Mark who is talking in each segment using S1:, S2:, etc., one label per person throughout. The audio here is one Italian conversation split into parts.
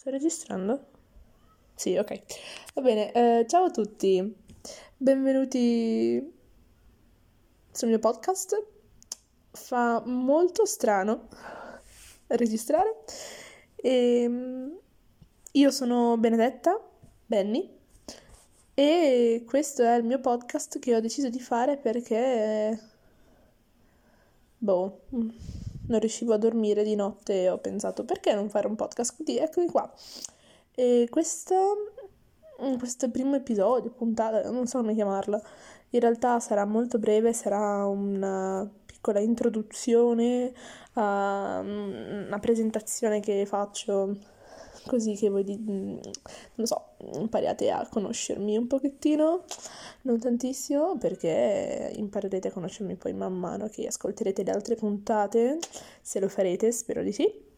S1: Sto registrando? Sì, ok. Va bene, eh, ciao a tutti, benvenuti sul mio podcast. Fa molto strano registrare. E, ehm, io sono Benedetta Benny e questo è il mio podcast che ho deciso di fare perché... Boh non riuscivo a dormire di notte e ho pensato perché non fare un podcast così? Eccomi qua. E questo, mm, questo primo episodio, puntata, non so come chiamarla, in realtà sarà molto breve, sarà una piccola introduzione a mm, una presentazione che faccio così che voi, non so, impariate a conoscermi un pochettino, non tantissimo, perché imparerete a conoscermi poi man mano che ascolterete le altre puntate, se lo farete, spero di sì.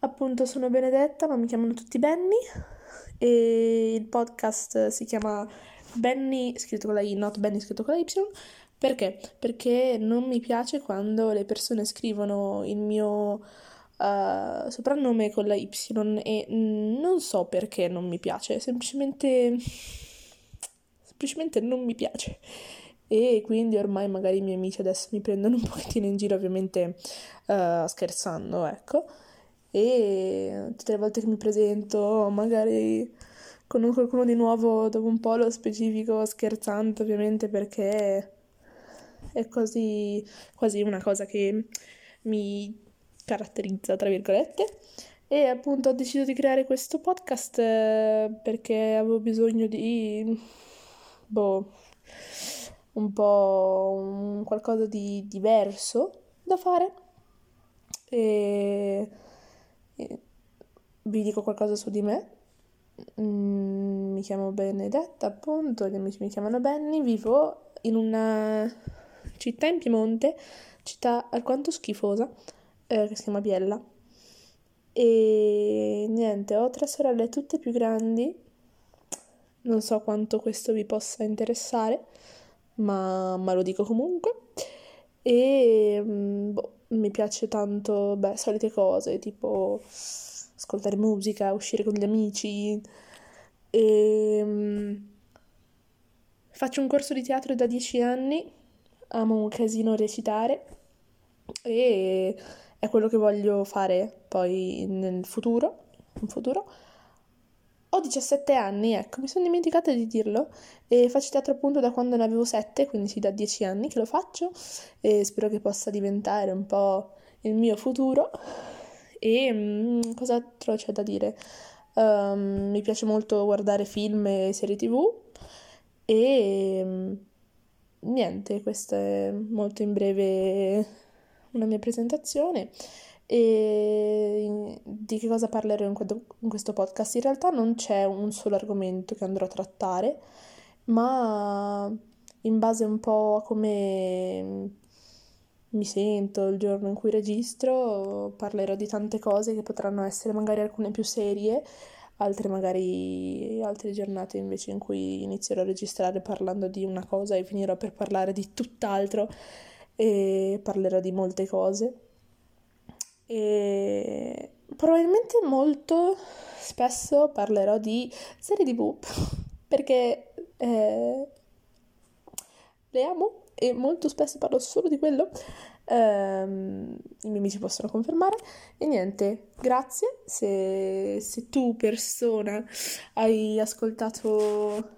S1: Appunto sono Benedetta, ma mi chiamano tutti Benny e il podcast si chiama Benny scritto con la I, not Benny scritto con la Y. Perché? Perché non mi piace quando le persone scrivono il mio uh, soprannome con la Y e non so perché non mi piace, semplicemente, semplicemente non mi piace. E quindi ormai magari i miei amici adesso mi prendono un pochettino in giro, ovviamente uh, scherzando, ecco. E tutte le volte che mi presento, magari con qualcuno di nuovo dopo un po' lo specifico scherzando, ovviamente perché è quasi, quasi una cosa che mi caratterizza, tra virgolette. E appunto ho deciso di creare questo podcast eh, perché avevo bisogno di, boh, un po' un qualcosa di diverso da fare. E, vi dico qualcosa su di me. Mm, mi chiamo Benedetta, appunto, gli amici mi chiamano Benny, vivo in una città in Piemonte, città alquanto schifosa, eh, che si chiama Biella. E niente, ho tre sorelle tutte più grandi. Non so quanto questo vi possa interessare, ma, ma lo dico comunque. E mm, boh, mi piace tanto, beh, solite cose, tipo ascoltare musica, uscire con gli amici. E, um, faccio un corso di teatro da dieci anni, amo un casino recitare e è quello che voglio fare poi nel futuro, in futuro. Ho 17 anni, ecco, mi sono dimenticata di dirlo e faccio teatro appunto da quando ne avevo 7, quindi sì, da 10 anni che lo faccio e spero che possa diventare un po' il mio futuro. E um, cos'altro c'è da dire? Um, mi piace molto guardare film e serie tv e um, niente, questo è molto in breve una mia presentazione e di che cosa parlerò in questo podcast. In realtà non c'è un solo argomento che andrò a trattare, ma in base un po' a come mi sento il giorno in cui registro, parlerò di tante cose che potranno essere magari alcune più serie, altre magari altre giornate invece in cui inizierò a registrare parlando di una cosa e finirò per parlare di tutt'altro e parlerò di molte cose. E probabilmente molto spesso parlerò di serie tv perché eh, le amo e molto spesso parlo solo di quello. Um, I miei amici possono confermare. E niente, grazie se, se tu, persona, hai ascoltato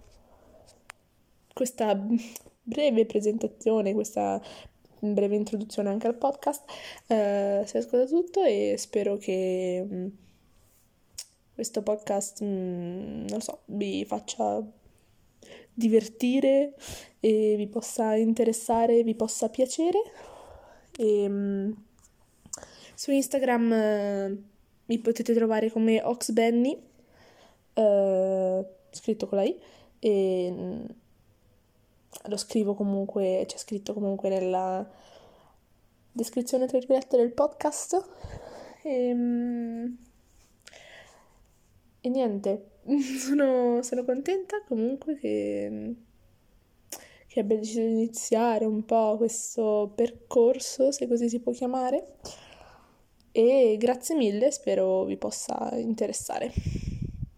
S1: questa breve presentazione, questa breve introduzione anche al podcast. Eh, si ascolta tutto e spero che mh, mm, questo podcast, mh, mm, non so, vi faccia divertire e vi possa interessare, vi possa piacere. E, mh, mm, su Instagram eh, mi potete trovare come Oxbenny, eh, scritto con la I, e lo scrivo comunque, c'è scritto comunque nella descrizione tra virgolette del podcast. E, ehm, e niente, sono, sono, contenta comunque che, che abbia deciso di iniziare un po' questo percorso, se così si può chiamare. e grazie mille, spero vi possa interessare.